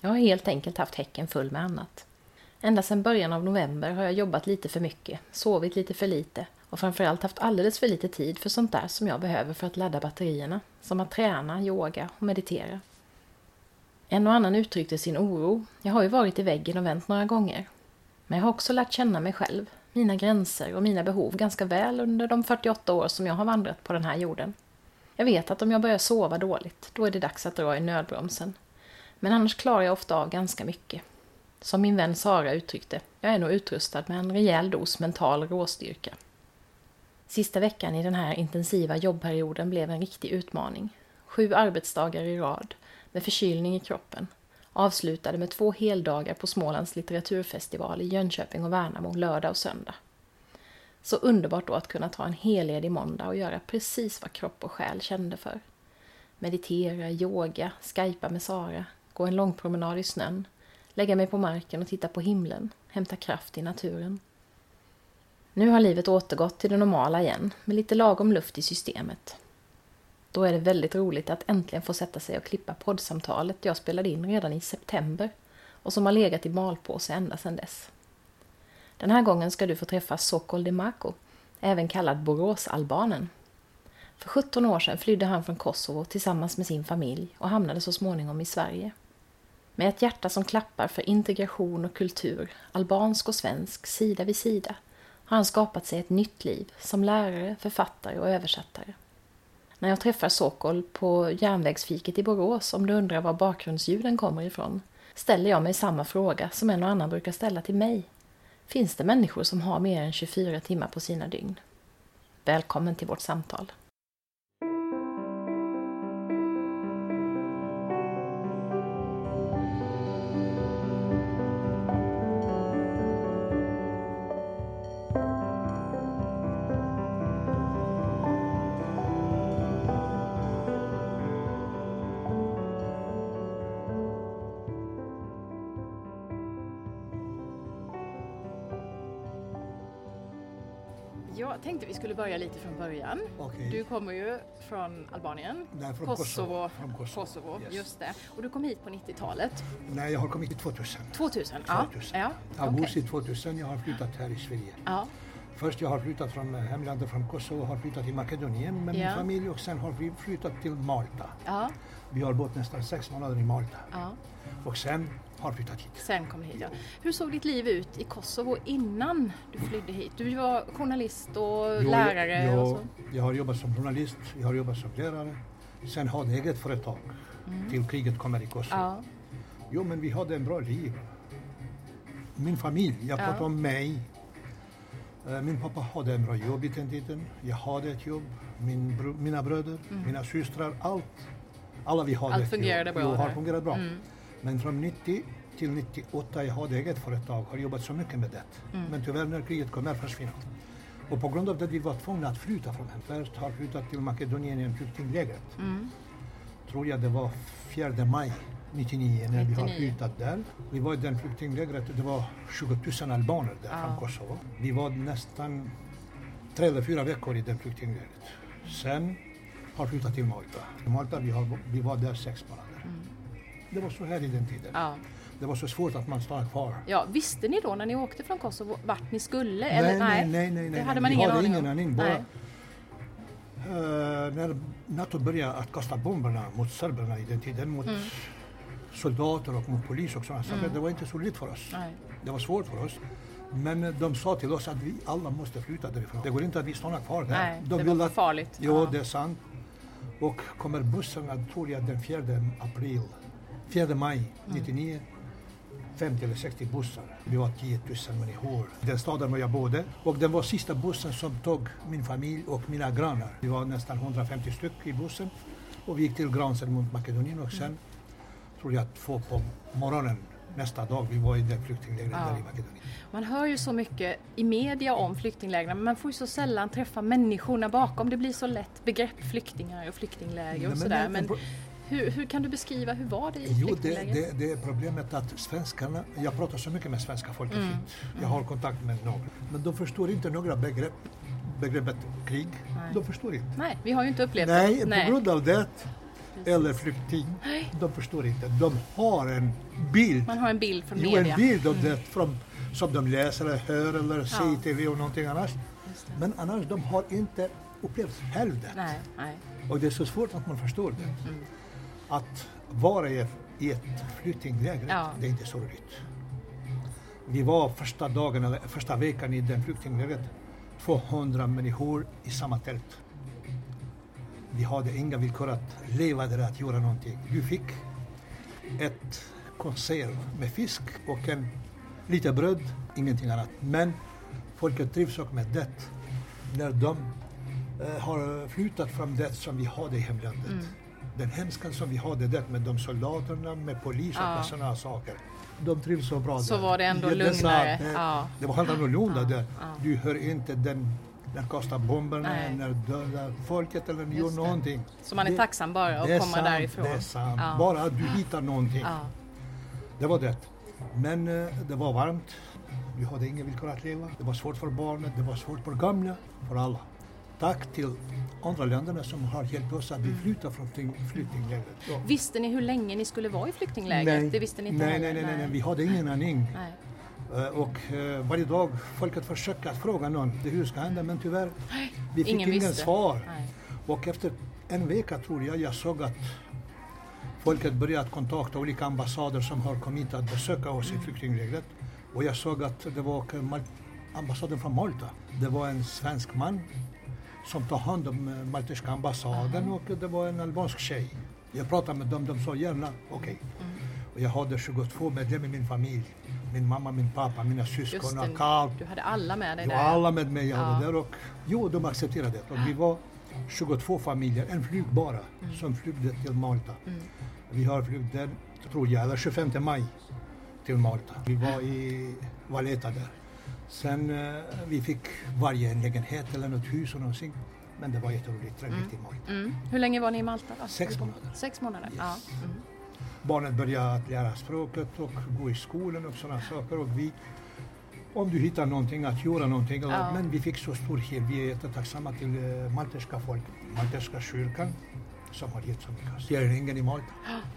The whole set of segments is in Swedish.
Jag har helt enkelt haft häcken full med annat. Ända sedan början av november har jag jobbat lite för mycket, sovit lite för lite och framförallt haft alldeles för lite tid för sånt där som jag behöver för att ladda batterierna, som att träna, yoga och meditera. En och annan uttryckte sin oro. Jag har ju varit i väggen och vänt några gånger. Men jag har också lärt känna mig själv, mina gränser och mina behov ganska väl under de 48 år som jag har vandrat på den här jorden. Jag vet att om jag börjar sova dåligt, då är det dags att dra i nödbromsen. Men annars klarar jag ofta av ganska mycket. Som min vän Sara uttryckte, jag är nog utrustad med en rejäl dos mental råstyrka. Sista veckan i den här intensiva jobbperioden blev en riktig utmaning. Sju arbetsdagar i rad, med förkylning i kroppen. Avslutade med två heldagar på Smålands litteraturfestival i Jönköping och Värnamo lördag och söndag. Så underbart då att kunna ta en helledig måndag och göra precis vad kropp och själ kände för. Meditera, yoga, skypa med Sara, gå en lång promenad i snön, lägga mig på marken och titta på himlen, hämta kraft i naturen. Nu har livet återgått till det normala igen, med lite lagom luft i systemet. Då är det väldigt roligt att äntligen få sätta sig och klippa poddsamtalet jag spelade in redan i september och som har legat i malpåse ända sedan dess. Den här gången ska du få träffa Sokol Demako, även kallad Boråsalbanen. För 17 år sedan flydde han från Kosovo tillsammans med sin familj och hamnade så småningom i Sverige. Med ett hjärta som klappar för integration och kultur, albansk och svensk, sida vid sida, har han skapat sig ett nytt liv som lärare, författare och översättare. När jag träffar Sokol på järnvägsfiket i Borås om du undrar var bakgrundsljuden kommer ifrån, ställer jag mig samma fråga som en och annan brukar ställa till mig. Finns det människor som har mer än 24 timmar på sina dygn? Välkommen till vårt samtal. Börja lite från början. Okej. Du kommer ju från Albanien. Nej, från Kosovo. Kosovo. Från Kosovo, Kosovo, yes. just det. Och du kom hit på 90-talet. Nej, jag har kommit till 2000. 2000? Ja. 2000. ja. Augusti okej. 2000 jag har flyttat här i Sverige. Ja. Först jag har flyttat från eh, hemlandet från Kosovo har flyttat till Makedonien med Ja. min familj och sen har vi flyttat till Malta. ja. Vi har bott nästan sex månader i Malta ja. och sen har flyttat hit. Sen kom hit, ja. Hur såg ditt liv ut i Kosovo innan du flydde hit? Du var journalist och Jo, lärare jag, och så. jag har jobbat som journalist, jag har jobbat som lärare. Sen hade jag eget företag till kriget kommer i Kosovo. Mm. Ja. Jo, men vi hade en bra liv. Min familj, jag Ja. pratar om mig. Eh, Min pappa hade en bra jobb i den tiden. Jag hade ett jobb. Min mina bröder, mina systrar, allt. Alla vi hade Mm. Allt fungerade jobb. bra Jo, har fungerat bra. Mm. Men från 90 till 98, jag hade eget företag, har jobbat så mycket med det. Mm. Men tyvärr när kriget kom, här försvinner. Och på grund av det vi var tvungna att flytta från hem. Först har flyttat till Makedonien, flyktinglägret. Mm. Tror jag det var 4 maj 99 när vi har 99. flyttat där. Vi var i den flyktinglägret, det var 20 000 albaner där Ja. från Kosovo. Vi var nästan tre eller fyra veckor i den flyktinglägret. Sen har flyttat till Malta. I Malta vi, har, vi var där sex månader. Det var så här i den tiden. Mm. Ja. Det var så svårt att man stannade kvar. ja, visste ni då när ni åkte från Kosovo vart ni skulle? Nej, Eller, nej, nej, nej, Det nej. hade man ingen aning ingen aning. Bara. Eh, när NATO började att kasta bomberna mot serberna i den tiden, mot Mm. soldater och mot polis och sådana saker, det var inte så lätt för oss. Nej. Det var svårt för oss. Men eh, de sa till oss att vi alla måste flytta därifrån. Det går inte att vi stannar kvar där. Nej, de det var att, farligt. Jo, Ja. det är sant. Och kommer bussarna, tror jag, den 4 april, 4 maj Mm. 99. 50 eller 60 bussar. Vi var 10 000 människor. Den staden där jag bodde. Och den var sista bussen som tog min familj och mina grannar. Vi var nästan 150 styck i bussen. Och vi gick till gränsen mot Makedonien och sen tror jag två på morgonen nästa dag. Vi var i det flyktinglägret Ja. där i Makedonien. Man hör ju så mycket i media om flyktinglägren men man får ju så sällan träffa människorna bakom. Det blir så lätt begrepp flyktingar och flyktingläger Nej, och sådär. det- Men hur, hur kan du beskriva, hur var det i Jo, det, det, det är problemet att svenskarna, jag pratar så mycket med svenska folket Mm. Jag har kontakt med några. Men de förstår inte några begrepp, begreppet krig. Nej. De förstår inte. Nej, vi har ju inte upplevt Nej, det. på grund av det, eller flykting, Nej. de förstår inte. De har en bild, Man har en bild från jo, media. en bild av det från, som de läser eller hör eller ser Ja. i TV och någonting annat. Men annars, de har inte upplevt själv det. Nej, nej. Och det är så svårt att man förstår det. Mm. Att vara i ett flyktingläger, Ja. det är inte så roligt. Vi var första dagen, eller första veckan i den flyktinglägret, 200 människor i samma tält. Vi hade inga villkor att leva där, att göra någonting. Du fick ett konserv med fisk och en lite bröd, ingenting annat. Men folket trivs också med det när de eh, har flyttat från det som vi hade i hemlandet. Mm. Den hemska som vi hade där med de soldaterna, med polis och Ja. sådana saker. De trivs så bra Så där. var det ändå sant. lugnare. Det, Ja. det var helt annorlunda Ja, där. ja. Du hör inte den när kastar bomberna, Nej. när dödar folket eller gör Just det. någonting. Så man är Det- tacksam bara att komma sant, därifrån. Det är sant. Ja. Bara att du hittar någonting. Det var det. Men eh, det var varmt. Vi hade inga villkor att leva. Det var svårt för barnen, det var svårt för gamla, för alla. Tack till andra länderna som har hjälpt oss att vi flyttar från flykt- flyktinglägret. Ja. Visste ni hur länge ni skulle vara i flyktinglägret? Nej. Det visste ni inte nej, nej, nej, nej, nej, vi hade ingen aning. Nej. Eh, Och eh, varje dag folket försöker att fråga någon hur ska hända men tyvärr vi fick Ingen ingen svar. Nej. Och efter en vecka tror jag jag såg att folket började kontakta olika ambassader som har kommit att besöka oss Mm. i flyktinglägret. Och jag såg att det var ambassaden från Malta. Det var en svensk man som tar hand om eh, maltesiska ambassaden och det var en albansk tjej. Jag pratade med dem, de sa gärna okej. Mm. Och jag hade 22 medlemmar i min familj. Min mamma, min pappa, mina syskon, Karl, du hade alla med dig där. alla med mig jag Ja. var där och jo, de accepterade det. Och vi var 22 familjer, en flyg bara, Mm. som flygde till Malta. Vi har flugit den, tror jag, eller 25 maj till Malta. Vi var i Valletta där. Sen eh, vi fick varje en lägenhet eller något hus och någonting. Men det var jätteroligt, trevligt i Malta. Mm. Hur länge var ni i Malta? Då? Sex månader. Sex månader? Yes. Ja. Mm. Barnen började att lära språket och gå i skolan och sådana saker. Och vi, om du hittar någonting att göra någonting. Ja. Men vi fick så stor hjälp. Vi är jättetacksamma till uh, maltesiska folk, maltesiska kyrkan som har gett så mycket. Regeringen i Malta.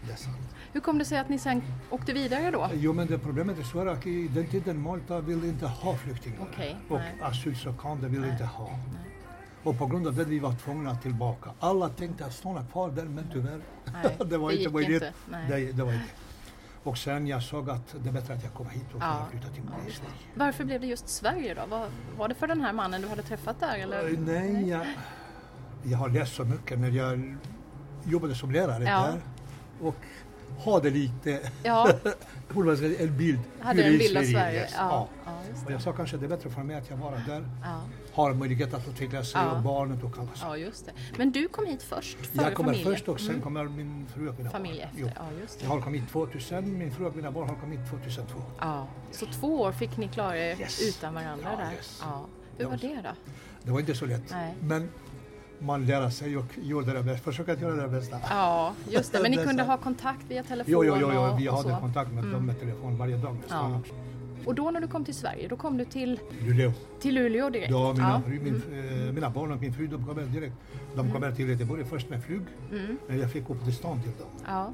Det är sant. Hur kom det sig att ni sen åkte vidare då? Jo men det problemet är så att i den tiden Malta vill inte ha flyktingar. Okej, och nej. asylsökande vill Nej, inte ha. Och på grund av det vi var tvungna tillbaka. Alla tänkte att stanna kvar där men tyvärr, Nej, det var det inte möjligt. Nej. Det, det var inte. Och sen jag såg att det är bättre att jag kommer hit och Ja. jag flyttar till Ja, det. Sverige. Varför blev det just Sverige då? Var, var det för den här mannen du hade träffat där? Eller? Eh, Nej, jag, jag har läst så mycket när jag jobbade som lärare Ja. där. Och hade lite, Ja, en bild. hade en bild av Sverige. yes. Ja, ja, Och jag sa kanske det är bättre för mig att jag var där. Har möjlighet att utveckla sig och barnet och saker. ja, just det. Men du kom hit först, före Jag kommer familjen? först och sen Mm. kommer min fru och mina Familj barn. efter, ja just det. Jag har kommit 2000, min fru och mina barn har kommit 2002. Ja. Så två år fick ni klara er Yes. utan varandra Ja, där? yes. Ja. Hur var det då? Det var inte så lätt. Nej. Men man lär sig och gör det bästa, försöker att göra det bästa. Ja, just det. Men ni kunde ha kontakt via telefon Jo, jo, jo, jo. vi hade kontakt med dem med telefon varje dag nästan Ja. Och då när du kom till Sverige, då kom du till, Luleå. till Luleå direkt? Ja, mina, ja. min, Mm. eh, mina barn och min fru de kommer direkt. De kommer till Göteborg först med flyg. Mm. Men jag fick uppehållstillstånd till dem. ja,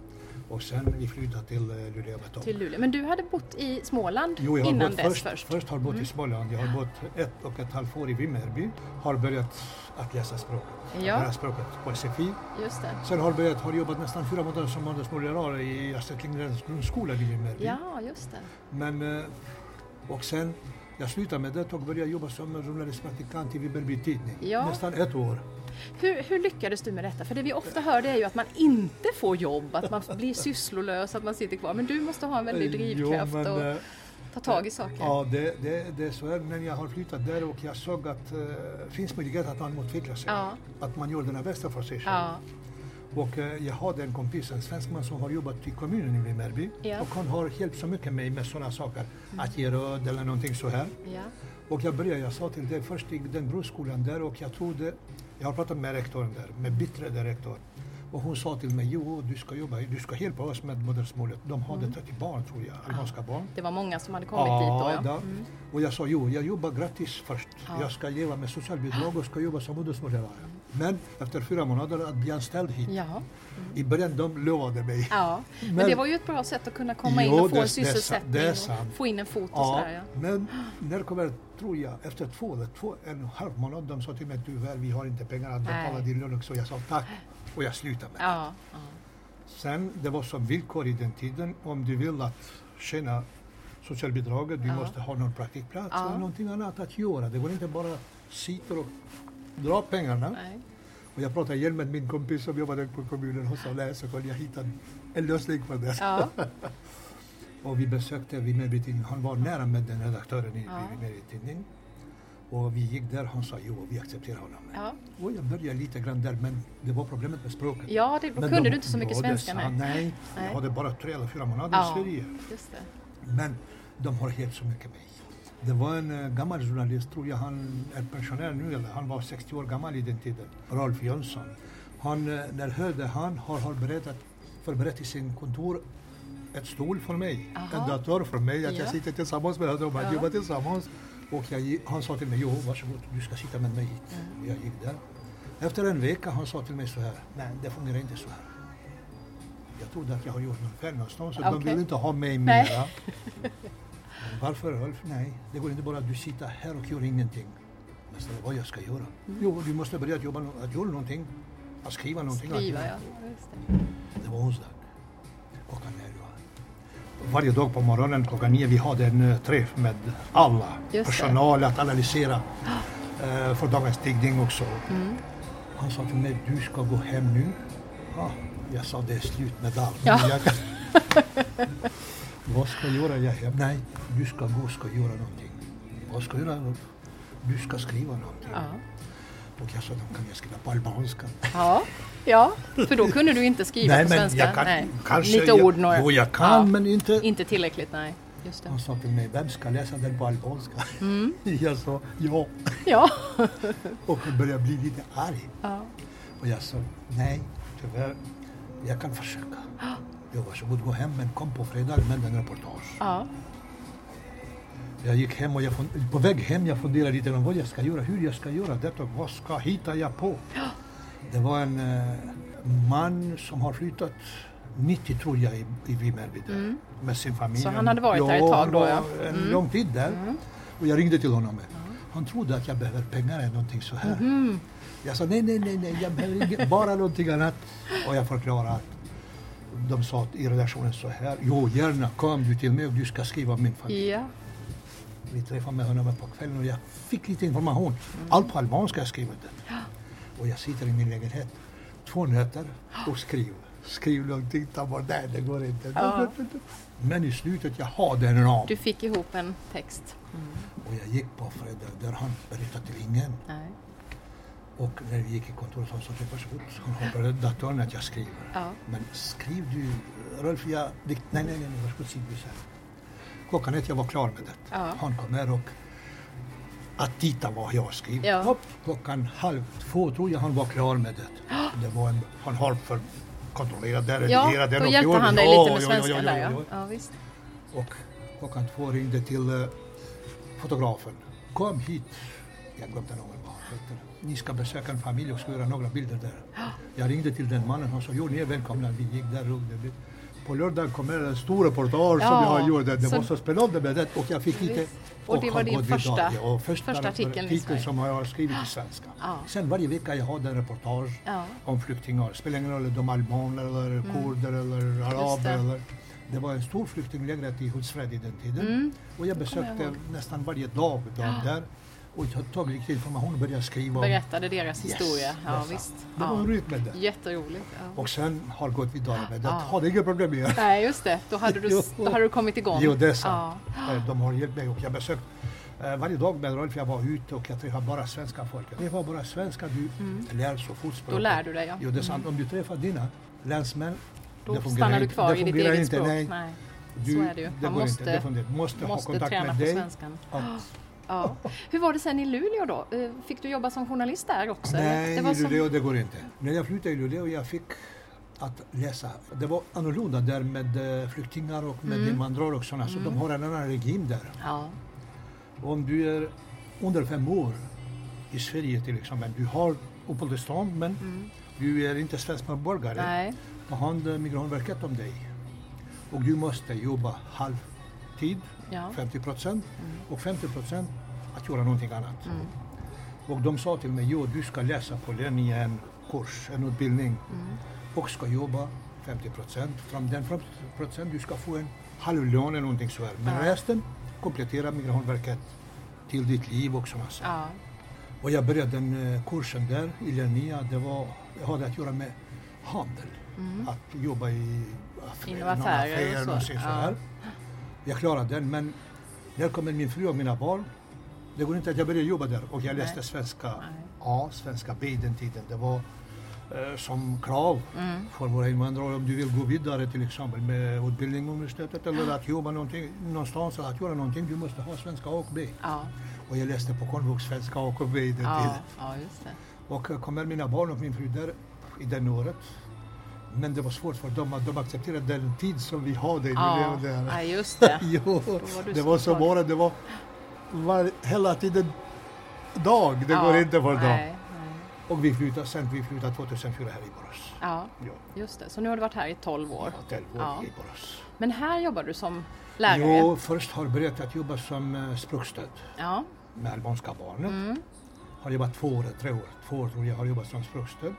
Och sen vi flyttade till eh, Luleå till Luleå. Men du hade bott i Småland Jo, innan dess först, först? först har jag bott i Småland. Jag har bott ett och ett halvt år i Vimmerby. Har börjat att läsa språket. Ja. Lära språket på SFI. Just det. Sen har jag börjat, har jobbat nästan fyra månader som modersmålslärare i Astrid Lindgrens grundskola i Vimmerby. Ja, just det. Men, eh, och sen, jag slutade med det och började jobba som journalistpraktikant i Vimmerby Tidning. Ja. Nästan ett år. Hur, hur lyckades du med detta? För det vi ofta hör det är ju att man inte får jobb, att man blir sysslolös, att man sitter kvar. Men du måste ha en väldig drivkraft Jo, men, och eh, ta tag i saker. Ja, det, det, det är så här när jag har flyttat där och jag såg att det finns möjlighet att man utvecklar sig. Ja. Att man gör det bästa för sig själv. Ja, Och eh, jag hade en kompis, en svensk man som har jobbat i kommunen i Vimmerby Ja. och han har hjälpt så mycket mig med sådana saker. Att ge röd eller någonting så här. Ja. Och jag började, jag sa till dig först i den broskolan där och jag trodde, jag har pratat med rektorn där, med biträdande rektor. Och hon sa till mig, jo du ska jobba, du ska hjälpa oss med modersmålet. De hade 30 barn tror jag, albanska barn. Det var många som hade kommit dit då ja. da. Och jag sa, jo jag jobbar gratis först. Ja. Jag ska leva med socialbidrag och ska jobba som modersmålslärare. Men efter fyra månader att bli anställd hit. Ja. I början de lovade mig. ja. Men, Men- det var ju ett bra sätt att kunna komma in Jo, och få det- en det sysselsättning det sant. få in en fot och Ja, sådär ja. men när kommer, tror jag, efter två eller två, en halv månad, de sa till mig tyvärr, vi har inte pengar att betala Nej. din lön också. Jag sa tack och jag slutade med det. Ja. ja. Sen, det var som villkor i den tiden, om du vill att tjäna socialbidraget, du Ja. måste ha någon praktikplats eller någonting annat att göra. Det går inte bara sitta och dra pengarna. Nej. Och jag pratade igen med min kompis som jobbade på kommunen och sa läs och jag hittade en lösning på det. Ja. Och vi besökte Vimmerby tidning. Han var nära med den redaktören i Ja. Vimmerby tidning. Och vi gick där, han sa jo, vi accepterar honom. Ja. Och jag började lite grann där, men det var problemet med språket. ja, det, Men kunde de- du inte så mycket svenska. sa- Nej. nej, jag hade bara tre eller fyra månader i Ja. Sverige. Just det. Men de har hjälpt så mycket mig. Det var en uh, gammal journalist, tror jag han är pensionär nu, eller han var 60 år gammal i den tiden, Rolf Jönsson. Han, eh, när hörde han har, har berättat, förberett i sin kontor ett stol för mig, Aha. en dator för mig, att jag Ja. sitter tillsammans med honom, att jobba tillsammans. Och jag, han sa till mig, jo varsågod, du ska sitta med mig hit. Mm. Jag gick där. Efter en vecka han sa till mig så här, nej det fungerar inte så här. Jag trodde att jag har gjort något fel någonstans, så de Okej. vill inte ha mig mera. Varför Rolf? Nej, det går inte bara att du sitter här och gör ingenting. Men så vad jag ska göra? Mm. Jo, du måste börja att jobba, att göra någonting. Att skriva någonting. att Skriva göra. ja. Det. Det var onsdag. Klockan elva. Varje dag på morgonen klockan nio vi hade en eh, träff med alla. Just det. personal att analysera eh, för dagens tidning också. Mm. Han sa till mig, du ska gå hem nu. Ja, jag sa, det är slut med allt. Ja. Jag, vad ska jag göra? Jag? Nej, du ska gå och ska göra någonting. Vad ska jag göra? Du ska skriva någonting. Ja. Och jag sa, då kan jag skriva på albanska. Ja. ja, för då kunde du inte skriva nej, på men svenska. jag kan nej. kanske... Lite ord några. Jo, jag kan, Ja. men inte... Inte tillräckligt, nej. Just det. Han sa till mig, vem ska läsa den på albanska? Mm. Jag sa, ja. Ja. Och började bli lite arg. ja. Och jag sa, nej, tyvärr, jag kan försöka. Jo, varsågod, gå hem, men kom på fredag med en reportage. ja. Jag gick hem och jag fun- på väg hem jag funderade lite på vad jag ska göra, hur jag ska göra detta, vad ska hittar jag på? Det var en eh, man som har flyttat 90 tror jag i, i Vimmerby där, med sin familj. Mm. Så han hade varit där ett tag då, ja. en Mm. lång tid där. Och jag ringde till honom. Han trodde att jag behöver pengar eller någonting så här. Mhm. Jag sa nej, nej, nej, nej, jag behöver inget, bara någonting annat. Och jag förklarade att de sa i redaktionen så här, jo gärna kom du till mig och du ska skriva min familj. ja. Vi träffade med honom på kvällen och jag fick lite information. Allt på albanska jag skrivit det. Och jag sitter i min lägenhet två nätter och skriver. Skriv någonting, ta bort, nej det går inte. Ja. Men i slutet, jag hade en ram. Du fick ihop en text. Och jag gick på fredag där han berättade till ingen. Nej. Och när vi gick i kontoret han sa till varsågod, har på datorn att jag skriver. Ja. Men skriv du, Rolf, jag, dikt, nej, nej, nej, varsågod, skriv du sen. Klockan ett, jag var klar med det. Ja. Han kom här och att titta vad jag skrev. Ja. Hopp, klockan halv två tror jag han var klar med det. Det var en, han har för kontrollerat det, Ja, redigerat det. då och hjälpte han dig Ja, lite med ja, svenskan ja, där ja, ja. ja. Ja, visst. Och klockan två ringde till uh, fotografen. Kom hit. Jag glömde någon vad han. Ni ska besöka en familj och ska göra några bilder där. Jag ringde till den mannen och sa, jo ni är välkomna. Vi gick där och det blev på lördagen kom det en stor reportage som Ja, jag har gjort. Det, det var så spännande med det och jag fick. Visst. Och det var har din första- ja, och första, första artikeln Sverige. som jag har skrivit i svenska. Ja. Sen varje vecka jag hade en reportage om flyktingar. Spelar ingen roll om de är albaner eller kurder eller araber. det. Eller, det var en stor flyktinglägret i Hultsfred i den tiden. Mm. Och jag kommer jag besökte ihåg. nästan varje dag dem där. Och tog lite information och började skriva. Berättade deras historia. Ja, visst. Det var Ja. roligt med det. Jätteroligt. Ja. Och sen har gått vidare med det. Ja. Hade inga problem med det. Nej, just det. Då hade du, då hade du kommit igång. Jo, det är sant. Ja. Eh, De har hjälpt mig och jag har besökt Eh, varje dag med Rolf jag var ute och jag träffade bara svenska folket. Det var bara svenska du lär så fort språket. Då lär du dig ja. Jo, det är sant. Om du träffar dina landsmän, Då det fungerar stannar du kvar Det i ditt eget inte, språk. nej. Nej. du, Så är det ju. Det Man går måste- inte. Det fungerar. måste, ha Måste kontakt träna med på dig. svenskan. Och, Ja. Hur var det sen i Luleå då? Eh, Fick du jobba som journalist där också? nej, det var i som... Luleå det går inte. När jag flyttade i Luleå jag fick att läsa. Det var annorlunda där med eh, flyktingar och med Mm. invandrare och sådana. Så de har en annan regim där. Ja. Om du är under fem år i Sverige till exempel, du har uppehållstillstånd men Mm. du är inte svensk medborgare. Nej. Då handlar Migrationsverket om dig. Och du måste jobba halvtid, Ja. 50 procent, Mm. och 50 procent att göra någonting annat. Mm. Och de sa till mig, jo du ska läsa på Lenny en kurs, en utbildning Mm. och ska jobba 50 procent. Från den 50 procent du ska få en halv lön eller någonting så här. Men Ja. resten kompletterar Migrationsverket till ditt liv och sådana saker. Ja. Och jag började den eh, kursen där i Lernia. Det var, jag hade att göra med handel. Mm. Att jobba i affär, affärer och så. någonting Ja. Jag klarade den men när kommer min fru och mina barn. Det går inte att jag började jobba där och jag läste svenska. A, svenska B den tiden. Det var eh, som krav Mm. för våra invandrare om du vill gå vidare till exempel med utbildning universitetet eller att jobba någonting, någonstans eller att göra någonting. Du måste ha svenska A och B. Ja. Och jag läste på komvux svenska A och B den Ja. tiden. ja. Och eh, kommer mina barn och min fru där i den året. Men det var svårt för dem att de accepterade den tid som vi hade Ja, ja, just det. Jo, var det var så bara, det var, var hela tiden dag. Det ja. går inte för dem. Nej, nej. Och vi flyttade, sen vi flyttade 2004 här i Borås. Ja, Ja, just det. Så nu har du varit här i 12 år. Ja. i Borås. Men här jobbar du som lärare? Jo, först har jag börjat att jobba som eh, språkstöd Ja. med albanska barnen. Mm. Har jobbat två år, tre år, två år tror jag har jobbat som språkstöd.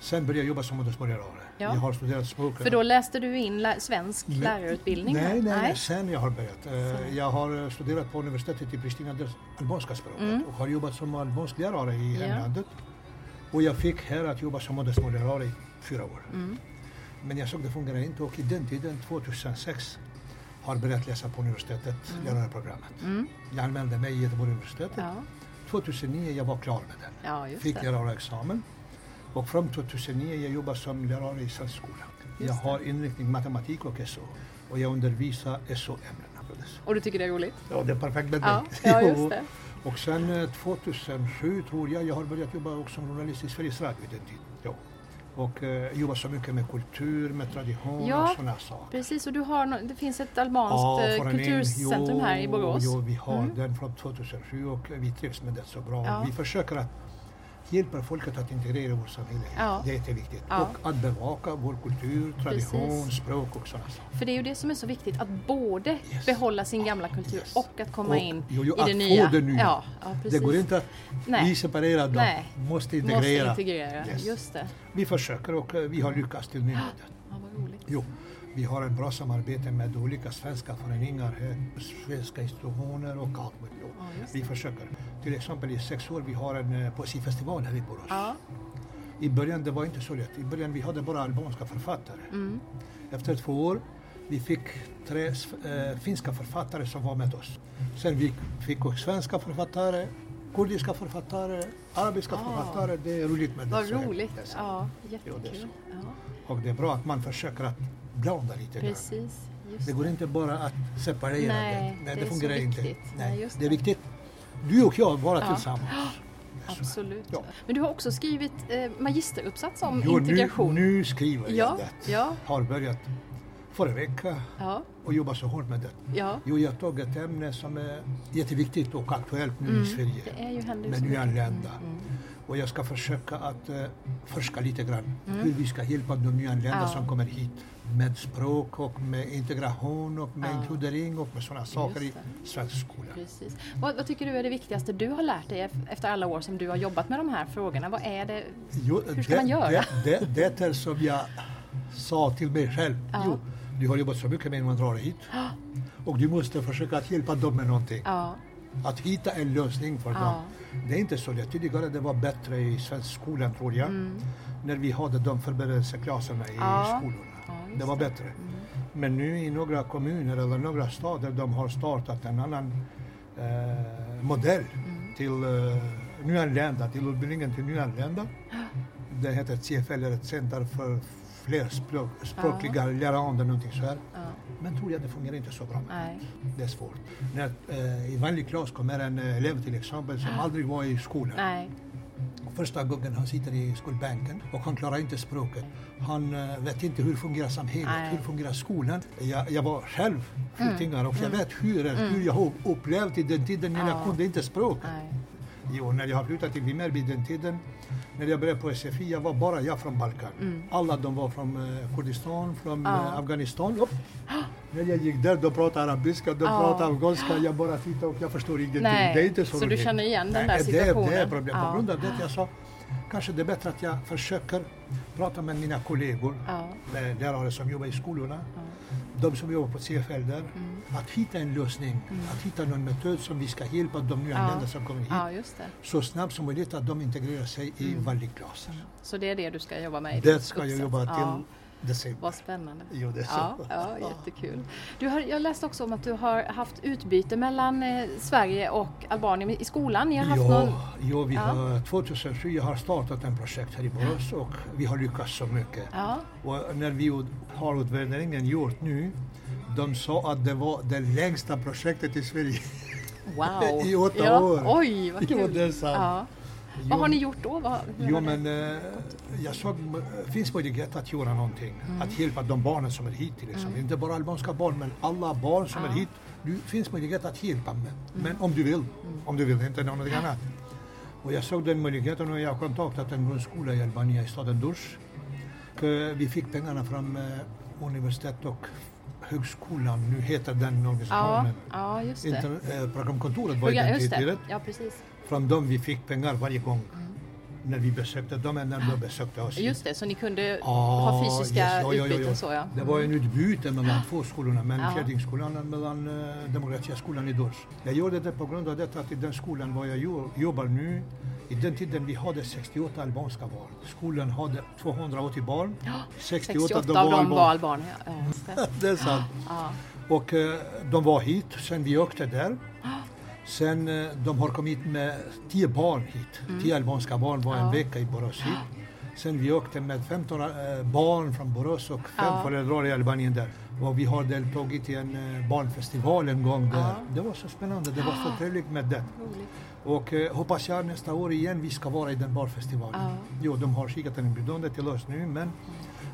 Sen började jag jobba som modersmålslärare. Ja. Jag har studerat språk. För då läste du in lä- svensk Nej, lärarutbildning? Nej, nej, nej, sen jag har börjat. Eh, Sen. Jag har eh, studerat på universitetet i Pristina, det albanska språket Mm. och har jobbat som albansk lärare i Ja. hemlandet. Och jag fick här att jobba som modersmålslärare i fyra år. Mm. Men jag såg det fungerar inte och i den tiden, 2006, har börjat läsa på universitetet, lärarprogrammet. Mm. Jag anmälde mig i Göteborgs universitet. Ja. 2009 jag var klar med den. ja, Fick det. lärarexamen. Och från 2009 jag jobbar som lärare i svensk skola. Jag har inriktning matematik och SO. Och jag undervisar SO-ämnena. Och du tycker det är roligt? Ja, det är perfekt med Ja, mig. ja Jo. just det. Och sen eh, 2007 tror jag jag har börjat jobba också som journalist i Sveriges Radio den tiden. Ja. Och eh, jobbar så mycket med kultur, med tradition Ja, och sådana saker. Precis, och du har, nå- det finns ett albanskt eh, för en- kulturcentrum jo, här i Borås. Jo, vi har Mm. den från 2007 och vi trivs med det så bra. Ja. Vi försöker att hjälpa folket att integrera vårt samhälle. Ja. Det är jätteviktigt. Ja. Och att bevaka vår kultur, tradition, Precis. språk och sådana saker. För det är ju det som är så viktigt, att både Yes. behålla sin gamla kultur Yes. och att komma Och, in jo, jo, i det nya. det nya. Ja, ja, Det går inte att Nej. vi separerar dem. Nej. Måste integrera. Måste integrera, Yes. just det. Vi försöker och eh, vi har lyckats till nu. Ja, vad roligt. Jo, vi har ett bra samarbete med olika svenska föreningar, här, svenska institutioner och allt möjligt. Ja, Vi försöker. Till exempel i sex år vi har en eh, poesifestival här i Borås. Ja. I början det var inte så lätt. I början vi hade bara albanska författare. Mm. Efter två år vi fick tre eh, finska författare som var med oss. Sen vi fick också svenska författare, kurdiska författare, arabiska Ah. författare. Det är roligt med det. Vad roligt. Ja, jättekul. Ja, Och det är bra att man försöker att blanda lite grann. precis. Just Det går inte bara att separera Nej, det. Nej, det det, fungerar inte. viktigt. Nej, just det är det. viktigt. Du och jag vara Ja. tillsammans. Det. Absolut. Ja. Men du har också skrivit eh, magisteruppsats om Jo, integration. Nu, nu skriver Ja, jag det. ja. Har börjat förra veckan Ja, och jobbar så hårt med det. ja. Jo, jag har tagit ett ämne som är jätteviktigt och aktuellt nu Mm, i Sverige. Det är ju mycket. nyanlända. Mm, mm. Och jag ska försöka att uh, forska lite grann Mm. hur vi ska hjälpa de nyanlända Ja. som kommer hit med språk och med integration och med Ja. inkludering och med sådana saker i svensk skola. Precis. Vad, vad tycker du är det viktigaste du har lärt dig ef- efter alla år som du har jobbat med de här frågorna? Vad är det? Jo, Hur ska det, man göra? Det, det, det är som jag sa till mig själv. Ja. Jo, du har jobbat så mycket med invandrare hit och du måste försöka att hjälpa dem med någonting. Ja, Att hitta en lösning för dem. Det är inte så lätt. Tidigare det var bättre i svensk skolan tror jag. När vi hade de förberedelseklasserna i Mm. Ja. skolorna. Ja, det var bättre. Men nu i några kommuner eller några städer de har startat en annan eh, modell till eh, nyanlända, till utbildningen till nyanlända. Det heter CFL, ett center för flerspråkiga lärare, någonting så här. Ja. Men tror jag det fungerar inte så bra. Nej. Det är svårt. När eh, i vanlig klass kommer en eh, elev till exempel som aldrig var i skolan. Nej. Första gången han sitter i skolbänken och han klarar inte språket. Han eh, vet inte hur fungerar samhället, Nej. hur fungerar skolan. Jag, jag var själv flykting Mm. och jag vet hur, hur jag har upplevt i den tiden när jag Ja. kunde inte språk. Nej. Jo, när jag har flyttat till Vimmerby den tiden, när jag började på SFI, jag var bara jag från Balkan. Alla de var från eh, Kurdistan, från Mm. Eh, Afghanistan. Upp. När jag gick där, de pratade arabiska, de Ja. pratade afghanska, jag bara tittade och jag förstår ingenting. Nej, Det är inte så, så du roligt. känner igen den Nej, där Det, det är situationen? problem. Ja. På grund av det jag sa, kanske det är bättre att jag försöker prata med mina kollegor, Ja. med lärare som jobbar i skolorna, de som jobbar på där, Mm. att hitta en lösning, att hitta någon metod som vi ska hjälpa de nyanlända Ja. som kommer hit ja, så snabbt som möjligt att de integrerar sig i Mm. vanlig klass. Så det är det du ska jobba med Det ska jag jobba till december. Vad spännande. Jo. Ja, ja, jättekul. Du har, jag läste också om att du har haft utbyte mellan eh, Sverige och Albanien i skolan. Ni har haft Ja, någon... ja, vi Ja. har 2007 jag har startat ett projekt här i Borås och vi har lyckats så mycket. Ja, Och när vi har utvärderingen gjort nu, de sa att det var det längsta projektet i Sverige. wow. I åtta ja. år. Oj, vad Jo, kul. det är sant. Ja. Vad har ni gjort då? Vad, Jo, men eh, jag såg det finns möjlighet att göra någonting. Mm. Att hjälpa de barnen som är hit till exempel. Inte bara albanska barn, men alla barn som är Ja. hit. Det finns möjlighet att hjälpa med. Mm. Men om du vill. Om du vill, inte någonting annat. Och jag såg den möjligheten och jag har kontaktat en grundskola i Albanien, i staden Durs. Vi fick pengarna från eh, universitet och högskolan, nu heter den ja, organisationen. ja, just det. Inter, eh, programkontoret var i Program, den tiden. Ja, precis. Från dem vi fick pengar varje gång. När vi besökte dem, eller när de besökte oss. Just det, så ni kunde Ah, ha fysiska yes, ja, ja, utbyten ja. så ja. Det var en utbyte mellan två skolorna, men Ja. Fjärdingskolan mellan uh, Demokratiska skolan i Dors. Jag gjorde det på grund av detta att i den skolan var jag jo- jobbar nu, i den tiden vi hade 68 albanska barn. Skolan hade 280 barn. 68, 68 de av dem var albaner. Ja, det. Det är sant. Och eh, de var hit, sen vi åkte där. Sen eh, de har kommit med 10 barn hit. 10 albanska barn var en Ja. vecka i Borås hit. Sen vi åkte med 15 eh, barn från Borås och fem Ja. föräldrar i Albanien där. Och vi har deltagit i en eh, barnfestival en gång där. Ja. Det var så spännande, det var så trevligt med det. Roligt. Och eh, hoppas jag nästa år igen vi ska vara i den barnfestivalen. Ja. Jo, de har skickat en inbjudan till oss nu men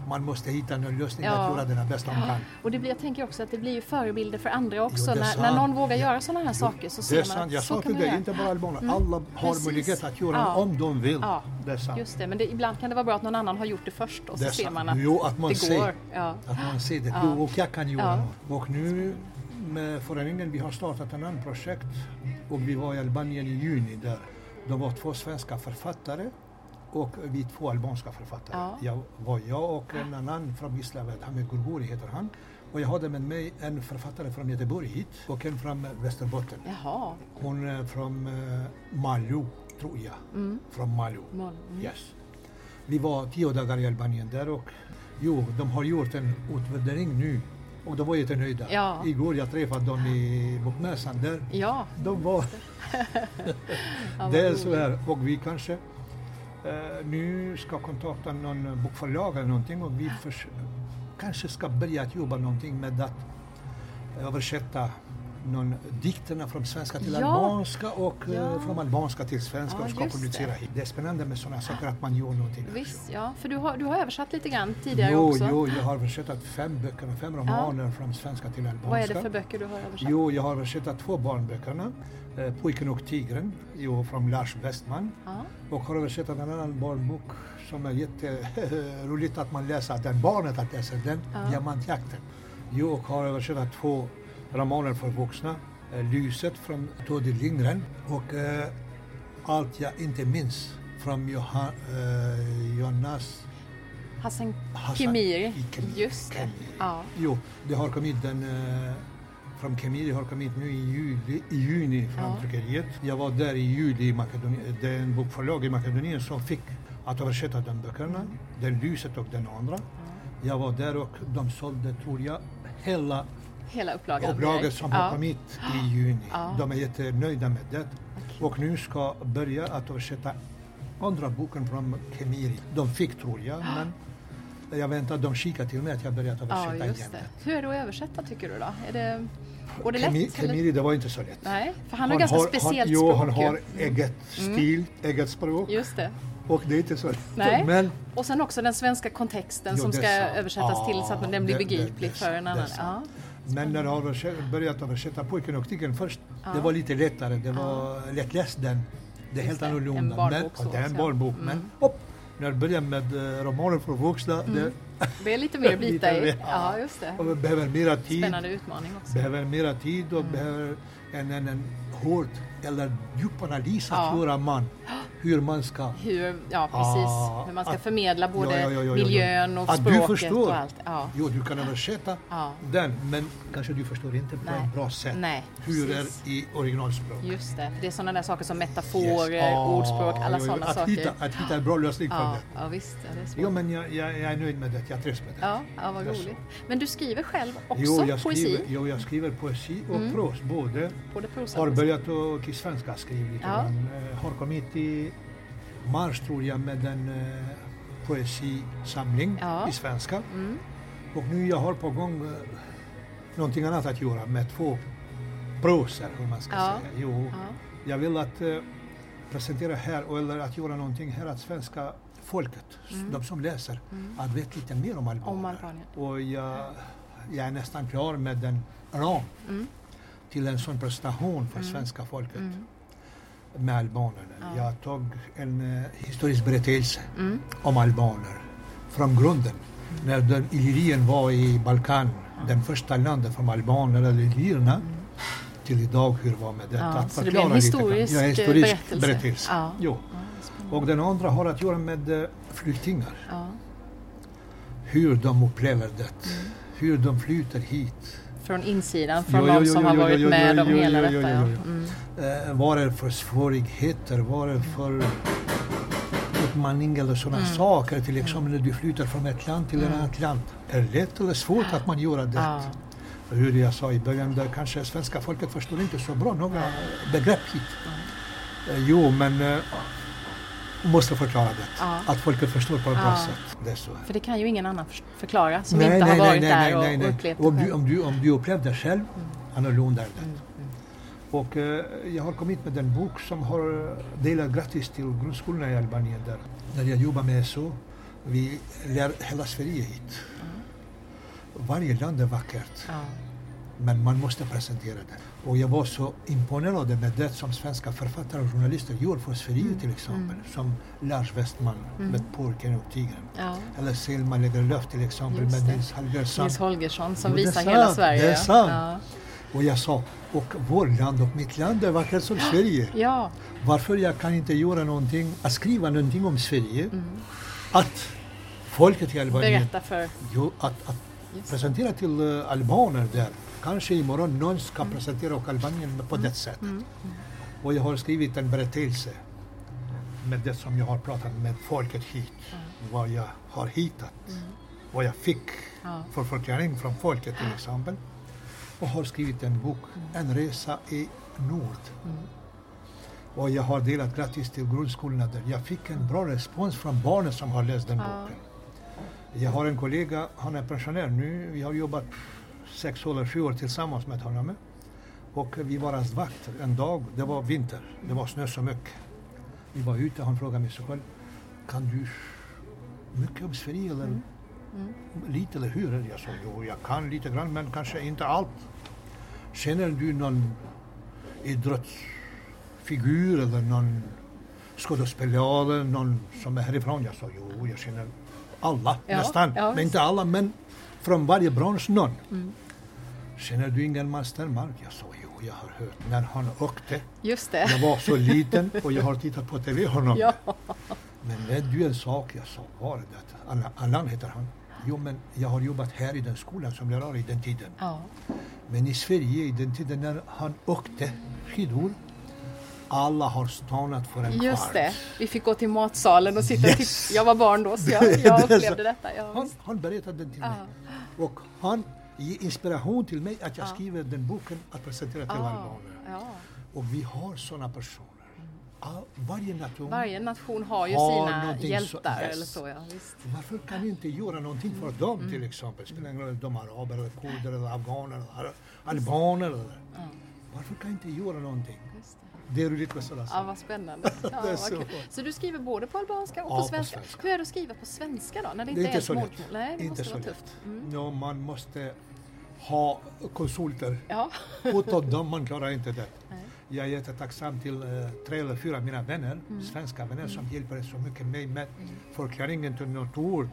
man måste hitta en lösning Ja. att göra det bästa man kan. Och det blir, jag tänker också att det blir ju förebilder för andra också. Jo, det är när, när någon vågar göra sådana här Jo, saker så det ser är man att Jag så kan man göra. inte bara albaner. Mm, Alla har precis. möjlighet att göra Ja. om de vill. Ja, Det är sant. Just det, men det, ibland kan det vara bra att någon annan har gjort det först och Det så är ser man att Jo, att man det ser. går. Ja. Att man ser det. Ja. Jo, och jag kan göra Ja. Och nu med föreningen, vi har startat en annan projekt och vi var i Albanien i juni där. De var två svenska författare och vi två albanska författare. Ja. Jag var jag och en annan från Gislaved, Hamid Gurguri heter han. Och jag hade med mig en författare från Göteborg hit och en från Västerbotten. Jaha. Hon är från uh, Malou, tror jag. Mm. Från Malou. Mm. Yes. Vi var tio dagar i Albanien där och jo, de har gjort en utvärdering nu och de var jättenöjda. Ja. Igår jag träffade dem i bokmässan där. Ja, De var... ja det är så här och vi kanske eh, nu ska kontakta någon bokförlag eller någonting och vi kanske ska börja att jobba någonting med att översätta någon dikterna från svenska till Ja. albanska och eh, Ja. från albanska till svenska Ja, och ska publicera det. hit. Det är spännande med sådana saker att man gör någonting. Visst, ja. För du har, du har översatt lite grann tidigare jo, också. Jo, jag har översatt fem böcker och fem romaner från svenska till albanska. Vad är det för böcker du har översatt? Jo, jag har översatt två barnböckerna. Eh, Pojken och tigern, från Lars Westman. Ja. Och har översatt en annan barnbok som är jätteroligt att man läser den. Barnet att läsa den, Ja. Diamantjakten. Jo, och har översatt två romaner för vuxna. Eh, Lyset från Todi Lindgren och eh, Allt jag inte minns från Johan, eh, Jonas Hassan Hassan. Khemiri. Just det. Khemiri. Ja. Jo, det har kommit den eh, från Kemiri har kommit nu i, juli, i juni från Ja. tryckeriet. Jag var där i juli i Makedonien. Det är en bokförlag i Makedonien som fick att översätta de böckerna. Den Lyset och den andra. Jag var där och de sålde, tror jag, hela hela upplagan? Direkt? som ja. har kommit i juni. Ja. De är jättenöjda med det. Och nu ska börja att översätta andra boken från Kemiri. De fick tror jag, men jag väntar att de kikar till mig att jag börjat Ja, översätta just igen. det. Hur är det att översätta tycker du då? Är det, går det lätt? Kemi- eller? Kemiri, det var inte så lätt. Nej, för han har ganska speciellt han, jo, språk han. Mm. har eget stil, eget språk Just det. och det är inte så lätt. Nej. Men Och sen också den svenska kontexten Jo, som ska sant. översättas till så att den blir Ja, det- begriplig det- för en annan. Ja. Men när jag har börjat översätta Pojken och tigern först, det var lite lättare. Det var lättläst den. Det är helt det, en annorlunda. barnbok men, så, ja, det är en barnbok. Mm. Men hopp, när jag börjar med eh, romaner för vuxna, det, Det är lite mer att bita i. mer, Ja, just det. och behöver mera tid. Spännande utmaning också. Behöver mera tid Mm. och behöver en, en, en hård eller djup analys Ja. att göra man. Hur man ska Hur, ja, precis. Ah, Hur man ska att- förmedla både Ja, ja, miljön och Att du språket förstår. och allt. Ja. Jo, du kan översätta Ja. den, men kanske du förstår inte på Nej. ett bra sätt Nej, hur precis. är i originalspråk. Just det. Det är sådana där saker som metaforer, Yes. Ah, ordspråk, alla sådana att saker. Hitta, att hitta en bra lösning ja, det. ja, visst. Ja, det är svårt. Jo, men jag, jag, jag är nöjd med det. Jag trivs med det. Ja, ja, vad Det roligt. Men du skriver själv också Jo, jag poesi? skriver, jo, jag skriver poesi och Mm. pros, både. Både prosa Har börjat och svenska skriva lite Ja. grann. Eh, Har kommit i mars tror jag med en eh, poesisamling Ja. i svenska. Mm. Och nu jag har på gång eh, någonting annat att göra med två proser, hur man ska Ja. säga. Jo, Ja. jag vill att eh, presentera här, eller att göra någonting här, att svenska folket, Mm. de som läser, Mm. att veta lite mer om Albanien. Om Albanien. Och jag, jag är nästan klar med en ram Mm. till en sån presentation för Mm. svenska folket Mm. Med albanerna. Ja. Jag tog en eh, historisk berättelse Mm. om albaner från grunden. När den Illyrien var i Balkan, den första landet från albaner eller illyrierna, till idag hur det var med detta. Ja, Att så det blir en historisk, ja, eh, historisk berättelse. berättelse. Ja. Jo. Ja. Och den andra har att göra med eh, flyktingar. Ja. Hur de upplever det. Mm. Hur de flyter hit. Från insidan, från Jo, jo, någon som jo, har varit med om hela detta. Ja. Mm. Eh, vad är det för svårigheter? Vad är det för utmaning eller sådana Mm. saker? Till exempel när du flyttar från ett land till ett Mm. annat land. Är det lätt eller svårt att man gör det? Ja. Hur jag sa i början, där kanske svenska folket förstår inte så bra några begrepp hit. Eh, Jo, men eh, måste förklara det. Ja. Att folket förstår på ett bra Ja. sätt. Det är så. För det kan ju ingen annan för- förklara som inte har varit där och upplevt det Om du, själv. om, du, om du upplevde det själv, annorlunda är det. Mm, mm. Och eh, jag har kommit med en bok som har delat gratis till grundskolorna i Albanien där. När jag jobbar med SO, vi lär hela Sverige hit. Varje land är vackert, men man måste presentera det. Och jag var så imponerad med det som svenska författare och journalister gör för Sverige till exempel. Som Lars Westman Mm. med Pojken och tigern. Ja. Eller Selma Lagerlöf till exempel Just med det. Nils Holgersson. Nils Holgersson som det visar hela Sverige. det är sant. Ja. Och jag sa, och vårt land och mitt land är vackert som Sverige. ja. Varför jag kan inte göra någonting, att skriva någonting om Sverige, Mm. att folket i Albanien, Berätta för... jo, att, att presentera till uh, albaner där. Kanske imorgon någon ska presentera och Albanien på det sättet. Mm. Och jag har skrivit en berättelse med det som jag har pratat med folket hit. Vad jag har hittat. Vad jag fick för förklaring från folket till exempel. Och har skrivit en bok, En resa i Nord. Mm. Och jag har delat gratis till grundskolorna där. Jag fick en bra respons från barnen som har läst den boken. Jag har en kollega, han är pensionär nu. Vi har jobbat sex eller sju år tillsammans med honom. Och vi var hans vakt en dag. Det var vinter. Det var snö så mycket. Vi var ute och han frågade mig så själv. Kan du mycket om Sverige eller Mm. lite eller hur? Jag sa jo, jag kan lite grann men kanske inte allt. Känner du någon idrottsfigur eller någon skådespelare, någon som är härifrån? Jag sa jo, jag känner alla Ja, nästan. ja, men inte alla, men från varje bransch någon. Mm. Känner du Ingemar Stenmark? Jag sa jo, jag har hört när han åkte. Just Jag det. var så liten och jag har tittat på TV honom. Ja. Men vet du en sak? Jag sa, var det? Allan, Allan heter han. Jo, men jag har jobbat här i den skolan som lärare i den tiden. ja. Men i Sverige i den tiden när han åkte skidor, alla har stannat för en Just kvart. det. Vi fick gå till matsalen och sitta och Yes. titta. Jag var barn då så jag, Det- jag det upplevde detta. Ja, Han, han berättade den till Ja. mig. Och han ge inspiration till mig att jag Ja. skriver den boken att presentera till Ja, albaner. ja. Och vi har sådana personer. All, varje nation. Varje nation har ju Har sina hjältar så- yes. eller så. Ja, visst. Varför kan vi inte göra någonting för Mm. dem till exempel? Spelar ingen roll om de är araber, eller kurder, eller afghaner, eller albaner. Eller. Varför kan inte göra någonting? Det. Är roligt med sådana Ja, saker. vad spännande. Ja, är vad så. så du skriver både på albanska och Ja, på på svenska. svenska. Hur är det att skriva på svenska då? När det Det inte är är inte så lätt. modersmål? Nej, det Inte måste så vara lätt. tufft. Mm. No, man måste ha konsulter. Ja. Utan dem man klarar inte det. Nej. Jag är jättetacksam till eh, tre eller fyra mina vänner, Mm. svenska vänner som hjälper så mycket mig med förklaringen till något ord.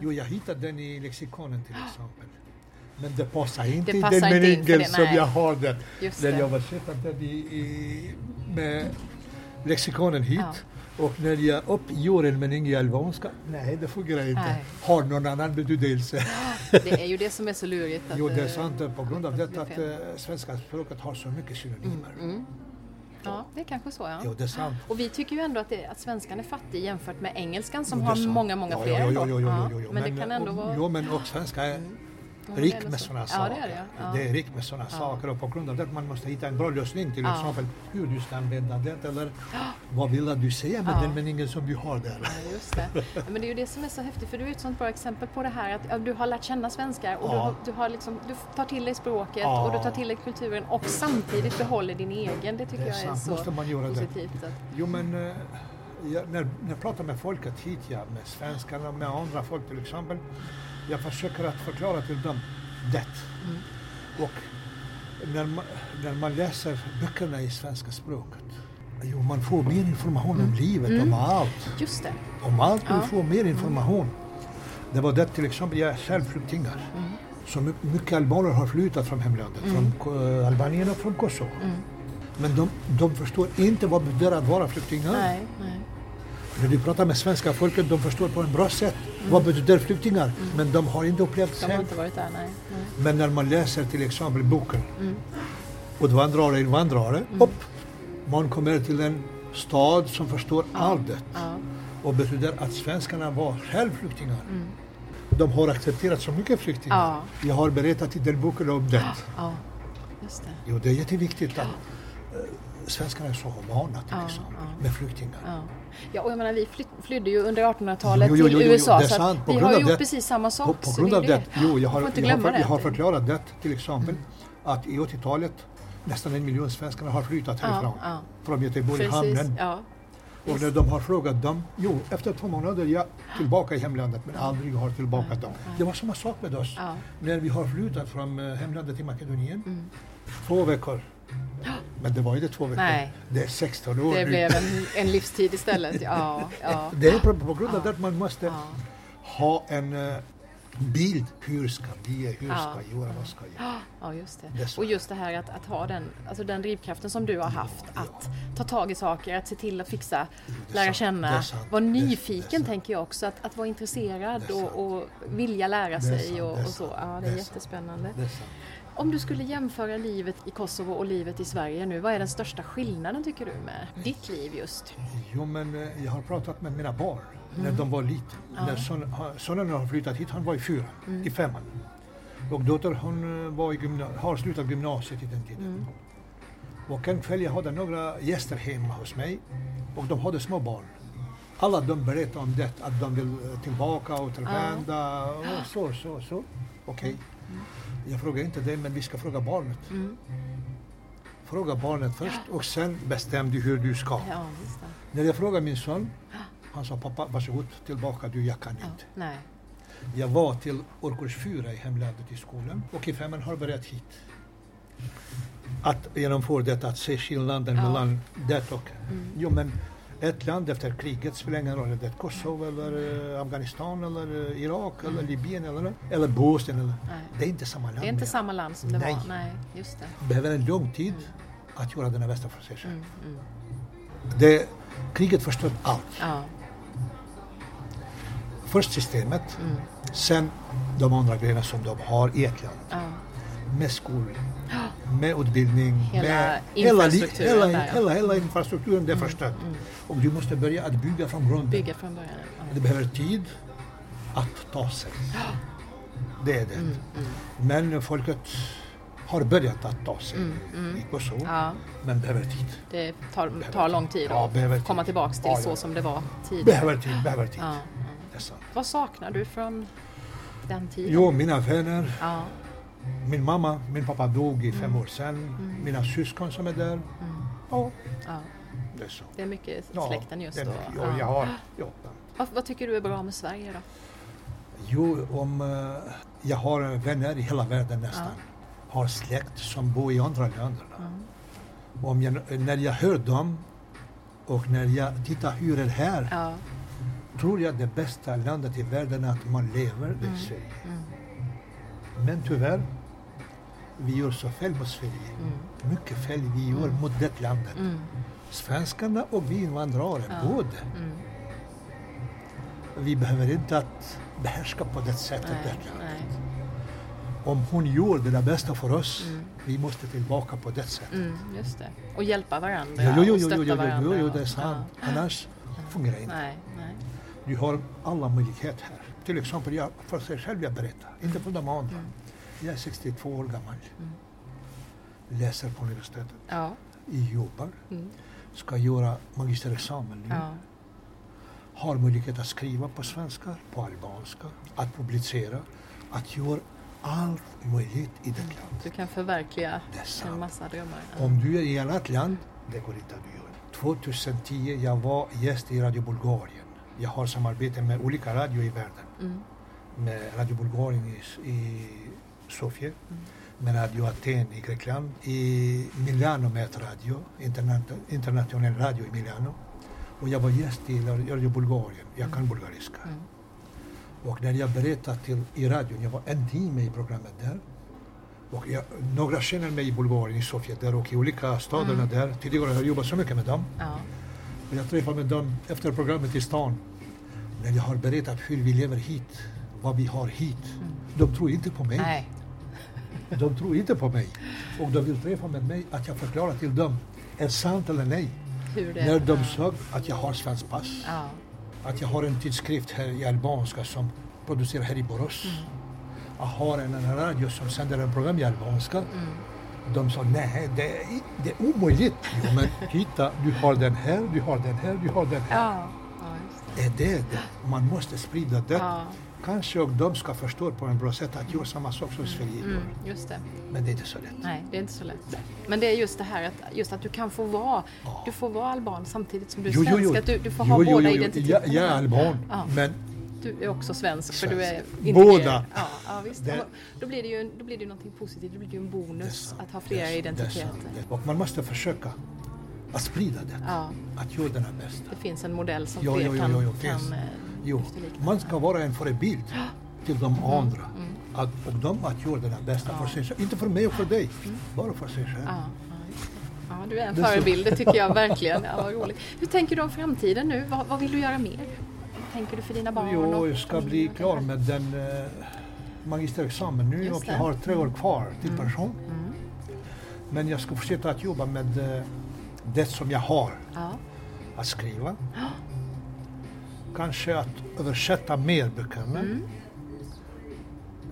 Jo, jag hittade den i lexikonen till exempel. Men det passar inte Det i passar den in för meningen som nej. jag har det. Just När det. jag var köpte i, i, med lexikonen hit Ja. och när jag uppgjorde en mening i albanska, nej det fungerar inte. Nej. Har någon annan betydelse. Det är ju det som är så lurigt. Att, Jo, det är eh, sant eh, på grund av detta att eh, svenska språket har så mycket synonymer. Mm. Ja, det är kanske så ja. Jo, det är sant. Och vi tycker ju ändå att, det, att svenskan är fattig jämfört med engelskan som Jo, har sant. många, många fler. ja, ja, ändå. ja, ja, Ja, ja, ja. Men det kan ändå och, vara... Jo, men och svenska är det rik det med så. sådana Ja, saker. det är det, ja. Det är rikt med sådana saker och på grund av det man måste hitta en bra lösning till exempel hur du ska använda det eller vad vill du säga med den meningen som du har där. Ja, just det. Men det är ju det som är så häftigt för du är ett sånt bra exempel på det här att du har lärt känna svenskar och du, har, du, har liksom, du tar till dig språket och du tar till dig kulturen och samtidigt behåller din egen. Det tycker Det är jag är sant, så måste man göra det. positivt. Att, Jo men eh, jag, när, när jag pratar med folket hit, ja, med svenskarna och med andra folk till exempel, jag försöker att förklara till dem det. Mm. Och när man, när man läser böckerna i svenska språket, jo, man får mer information om livet, om allt. just det. Om allt Mm. Ja. du får mer information. Det var det till exempel, jag är själv flyktingar. Mm. Så my- mycket albaner har flyttat från hemlandet, från Ko- Albanien och från Kosovo. Mm. Men de, de förstår inte vad det betyder att vara flyktingar. Nej, nej. När du pratar med svenska folket, de förstår på en bra sätt vad betyder flyktingar. Men de har inte upplevt De har inte varit där, nej. nej. Men när man läser till exempel boken Mm. Utvandrare, invandrare, upp. Man kommer till en stad som förstår allt det. Ja. Och betyder att svenskarna var själv flyktingar. De har accepterat så mycket flyktingar. Ja. Jag har berättat i den boken om det. ja, just det. Jo, det är jätteviktigt att eh, svenskarna är så humana till Ja, exempel, ja. med flyktingar. Ja. ja, och jag menar vi fly, flydde ju under 1800-talet Jo, jo, jo, till jo, USA det är så sant. På vi har gjort det- precis samma sak. På, på så grund det av ju det, jo, jag har, jag, har, för- jag har det. Mm. förklarat det till exempel att i 80-talet nästan en miljon svenskar har flyttat Ja, härifrån. ja. Från Göteborg, Precis, hamnen. ja. Och när de har frågat dem, jo efter två månader jag tillbaka i hemlandet men aldrig har tillbaka dem. Det var samma sak med oss. Ja. När vi har flyttat från eh, hemlandet till Makedonien, Mm. två veckor. Men det var inte två veckor, Nej. det är 16 år Det nu. blev en, en livstid istället. Ja, ja. Det är på, grund av Ja. att man måste Ja. ha en eh, bild. Hur ska bli, hur Ja. ska jag göra, vad ska jag göra? Ja, just det. Det är. Och just det här att, att ha den, alltså den drivkraften som du har haft, att ta tag i saker, att se till att fixa, det är lära det är känna, det är- det är nyfiken tänker jag också, att, att vara intresserad Det är och, och vilja lära Det är sig och, det är och så. Ja, det det är är sant. jättespännande. Det är. Om du skulle jämföra livet i Kosovo och livet i Sverige nu, vad är den största skillnaden tycker du med ditt liv just? Jo, men eh, jag har pratat med mina barn när Mm. de var lite. När son, ha- sonen har flyttat hit, han var i fyran, i femman. Och dottern hon eh, var i gymna- har slutat gymnasiet i den tiden. Mm. Och en kväll jag hade några gäster hemma hos mig och de hade små barn. Alla de berättade om det, att de vill eh, tillbaka och återvända och så, så, så. Okej. Jag frågar inte det, men vi ska fråga barnet. Mm. Fråga barnet först och sen bestäm du hur du ska. Ja. När jag frågade min son, han sa pappa varsågod tillbaka du, jag kan Ja, inte. nej. Jag var till årskurs fyra i hemlandet i skolan och i femman har börjat hit. Att genomföra det, att se skillnaden Ja. mellan det och... Mm. Jo men ett land efter kriget spelar ingen roll, det är Kosovo eller eh, Afghanistan eller eh, Irak eller Libyen eller, eller Bosnien. Eller, Nej. det är inte samma land. Det är inte mer. samma land som det Nej. var. Nej, just det. Behöver en lång tid att göra den här bästa för sig själv. Mm, mm. Det, kriget förstört allt. Ja, Först systemet, mm. sen de andra grejerna som de har i ett land. ja. Med skolor, med utbildning, Hela med hela, infrastrukturen hela, där, ja. hela, hela infrastrukturen det är förstört. Och du måste börja att bygga från grunden. Bygga från början. Ja. Det behöver tid att ta sig. Det är det. Mm, Men folket har börjat att ta sig Mm, mm. i Kosovo, Ja, men behöver tid. det tar, tar lång tid Ja, att komma tillbaks till Ja, så som det var tidigare. Behöver tid, behöver tid. Ja. Vad saknar du från den tiden? Jo, mina vänner, min mamma, min pappa dog i fem Mm. år sedan. Mina syskon som är där. Ja, ja. det är så. Det är mycket Ja, släkten just det är då. mycket. Ja. Ja, jag har, ja. Vad, vad tycker du är bra med Sverige då? Jo, om eh, jag har vänner i hela världen nästan. Har släkt som bor i andra länder. Mm. Om jag, när jag hör dem och när jag tittar hur det är här, Ja. tror jag det bästa landet i världen att man lever, det är Mm. Sverige. Men tyvärr, vi gör så fel mot Sverige. Mm. Mycket fel vi gör Mm. mot det landet. Mm. Svenskarna och vi invandrare, Ja. både. Mm. Vi behöver inte att behärska på det sättet. Nej, det landet. nej. Om hon gjorde det bästa för oss, Mm. vi måste tillbaka på det sättet. Mm, just det. Och hjälpa varandra Jo, jo, jo, och stötta jo, jo, varandra. jo, jo, det är sant. Ja. Annars fungerar det inte. Nej, nej. Du har alla möjligheter här. Till exempel, jag, för sig själv jag berättar, inte för de andra. Mm. Jag är 62 år gammal. Mm. Läser på universitetet, Ja. jobbar, Mm. ska göra magisterexamen nu. Ja. Har möjlighet att skriva på svenska, på albanska, att publicera, att göra allt möjligt i det landet. Du kan förverkliga en massa drömmar. Om du är i ett annat land, det går inte att göra. 2010 jag var gäst i Radio Bulgarien. Jag har samarbete med olika radio i världen. Mm. Med Radio Bulgarien i, i Sofia, Mm. med Radio Aten i Grekland, i Milano med ett radio, interna- internationell radio i Milano. Och jag var gäst i Radio Bulgarien, jag kan bulgariska. Mm. Och när jag berättade till, i radion, jag var en timme i programmet där. Och jag, några känner mig i Bulgarien, i Sofia där och i olika städerna Mm. där. Tidigare har jag jobbat så mycket med dem. Ja. Jag träffade med dem efter programmet i stan. När jag har berättat hur vi lever hit, vad vi har hit. De tror inte på mig. Mm. Nej. De tror inte på mig. Och de vill träffa med mig att jag förklarar till dem, är sant eller nej? När de såg att jag har svenskt pass. Ja. Att jag har en tidskrift här i albanska som producerar här i Borås. Mm. Jag har en, en radio som sänder en program i albanska. Mm. De sa nej, det är, det är omöjligt. Jo men titta, du har den här, du har den här, du har den här. Ja. ja, det. Är det det? Man måste sprida det. Ja. Kanske och de ska förstå på en bra sätt att göra samma sak som Sverige gör. Mm, just det. Men det är inte så lätt. Nej, det är inte så lätt. Men det är just det här att, just att du kan få vara, Ja. du får vara alban samtidigt som du är Jo, svensk. jo, jo. Att du, du får Jo, ha båda identiteterna. Jag, jag är alban, men Du är också svensk för du är Svensk. integrerad. Båda. Ja, ja, visst. Det- Då blir det ju då blir det ju någonting positivt. Det blir ju en det bonus sant. att ha Det flera. Det identiteter. sant. Och man måste försöka att sprida det. Ja, Att göra den här bästa. det finns en modell som Jo, fler jo, jo, kan, jo, kan eh, Jo, man ska vara en förebild till de andra. Mm. Att, och de att göra den här bästa Ja. Mm. för sig själv. Inte för mig och för dig, bara för sig själv. Ja, det. du är en Det förebild, det tycker jag verkligen. Ja, vad roligt. Hur tänker du om framtiden nu? Vad, vad vill du göra mer? Tänker du för dina barn? Jo, jag ska bli klar med den uh, magisterexamen nu Just och det. jag har tre år kvar till Mm. pension. Mm. Men jag ska fortsätta att jobba med eh, det som jag har Ja. att skriva. Kanske att översätta mer böckerna. Mm.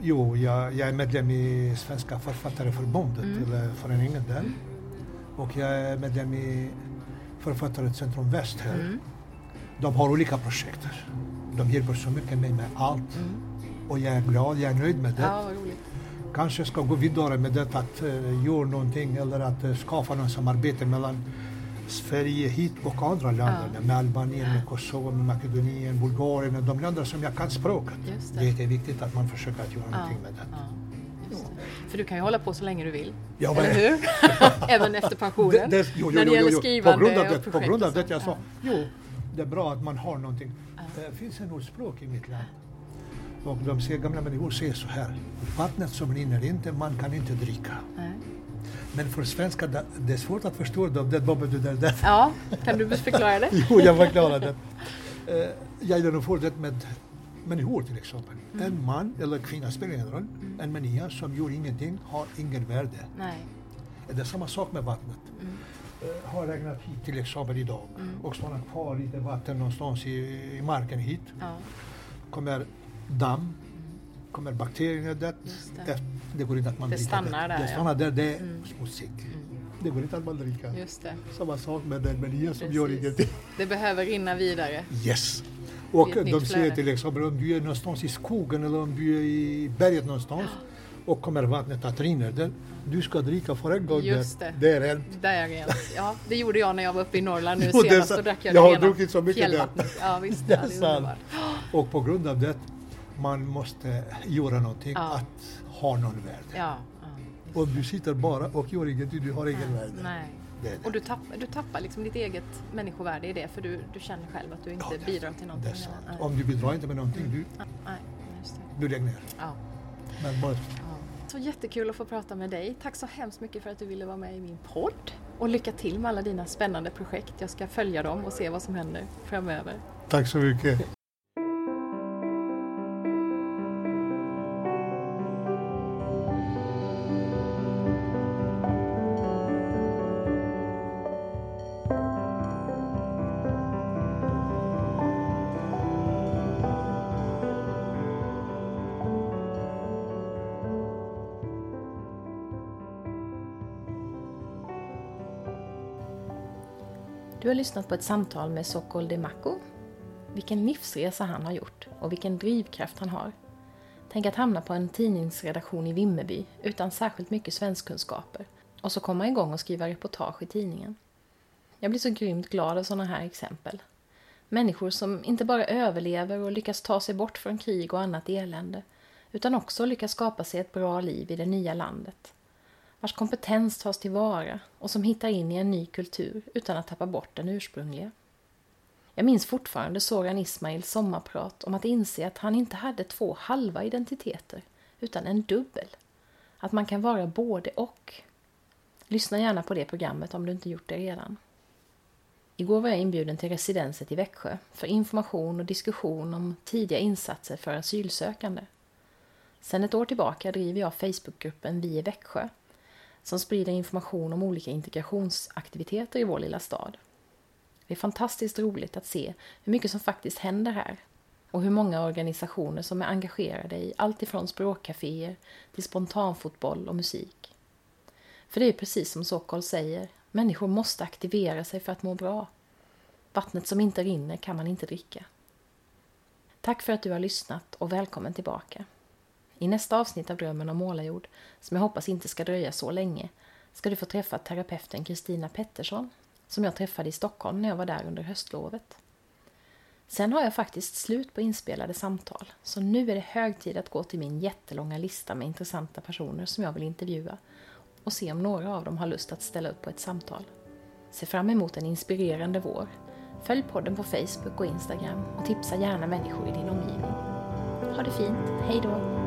Jo, jag, jag är medlem i Svenska Författareförbundet, Mm. eller föreningen där. Och jag är medlem i Författarcentrum Väst här. Mm. De har olika projekt. De hjälper så mycket mig med allt. Och jag är glad, jag är nöjd med det. Mm. ja. Kanske ska gå vidare med det att uh, göra någonting eller att uh, skapa något samarbete mellan Sverige hit och andra länder. Med Albanien, med Kosovo, med Makedonien, Bulgarien, de länder som jag kan språket. Det. Det är viktigt att man försöker att göra Ja, någonting med det. ja. För du kan ju hålla på så länge du vill. Ja, Eller hur? Även efter pensionen. Det, det, jo, jo, När det jo, gäller skrivande På grund av och det, på projekt grund och av det jag sa, Ja. jo, det är bra att man har någonting. Det finns en ordspråk i mitt land. Och de säger, gamla människor säger så här, vattnet som rinner inte, man kan inte dricka. Nej. Men för svenskar, det- är svårt att förstå dem, det vad betyder det? Ja, kan du förklara det? Jo, jag förklarar det. Eh, Jag jämför det med människor till exempel. Mm. En man eller kvinna spelar ingen roll. En människa som gör ingenting har ingen värde. Nej. Det är samma sak med vattnet. Mm. Eh, har regnat hit till exempel idag Mm. och stannat kvar lite vatten någonstans i, i marken hit. Ja. Kommer damm kommer bakterierna där. Just det. Det, det går inte att man Det dricker stannar där, Det ja. stannar där, det är Mm. smutsigt. Mm. Det går inte att man dricka. Just det. Samma sak med den menyn som Precis. gör ingenting. Det behöver rinna vidare. Yes. Och de säger till exempel om du är någonstans i skogen eller om du är i berget någonstans och kommer vattnet att rinna. Du ska dricka för en gång Just det. Det är rent. Där är rent. Ja, det gjorde jag när jag var uppe i Norrland nu det senast. Då drack jag, Jag har det druckit så mycket där. Ja, visst. Det är ja, det är underbart. Och på grund av det man måste göra någonting Ja. att ha någon värde. Ja, ja. Om du sitter bara och gör ingenting, du har ingen värde. Nej. Det det. Och du tappar, du tappar liksom ditt eget människovärde i det för du, du känner själv att du inte Ja, det bidrar till Det någonting. är sant. Om du bidrar inte med någonting, du, Ja, Nej, det. du lägger ner. Ja. Men bara, Ja. Så jättekul att få prata med dig. Tack så hemskt mycket för att du ville vara med i min podd. Och lycka till med alla dina spännande projekt. Jag ska följa dem och se vad som händer framöver. tack så mycket. Du har lyssnat på ett samtal med Sokol Demako. Vilken livsresa han har gjort och vilken drivkraft han har. Tänk att hamna på en tidningsredaktion i Vimmerby utan särskilt mycket svenskkunskaper och så komma igång och skriva reportage i tidningen. Jag blir så grymt glad av sådana här exempel. Människor som inte bara överlever och lyckas ta sig bort från krig och annat elände utan också lyckas skapa sig ett bra liv i det nya landet vars kompetens tas tillvara och som hittar in i en ny kultur utan att tappa bort den ursprungliga. Jag minns fortfarande Soran Ismails sommarprat om att inse att han inte hade två halva identiteter, utan en dubbel. Att man kan vara både och. Lyssna gärna på det programmet om du inte gjort det redan. Igår var jag inbjuden till residenset i Växjö för information och diskussion om tidiga insatser för asylsökande. Sedan ett år tillbaka driver jag Facebookgruppen Vi i Växjö som sprider information om olika integrationsaktiviteter i vår lilla stad. Det är fantastiskt roligt att se hur mycket som faktiskt händer här och hur många organisationer som är engagerade i allt ifrån språkcaféer till spontanfotboll och musik. För det är precis som Sokol säger, människor måste aktivera sig för att må bra. Vattnet som inte rinner kan man inte dricka. Tack för att du har lyssnat och välkommen tillbaka. I nästa avsnitt av Drömmen om målarjord, som jag hoppas inte ska dröja så länge, ska du få träffa terapeuten Kristina Pettersson, som jag träffade i Stockholm när jag var där under höstlovet. Sen har jag faktiskt slut på inspelade samtal, så nu är det hög tid att gå till min jättelånga lista med intressanta personer som jag vill intervjua och se om några av dem har lust att ställa upp på ett samtal. Se fram emot en inspirerande vår. Följ podden på Facebook och Instagram och tipsa gärna människor i din omgivning. Ha det fint, Hejdå!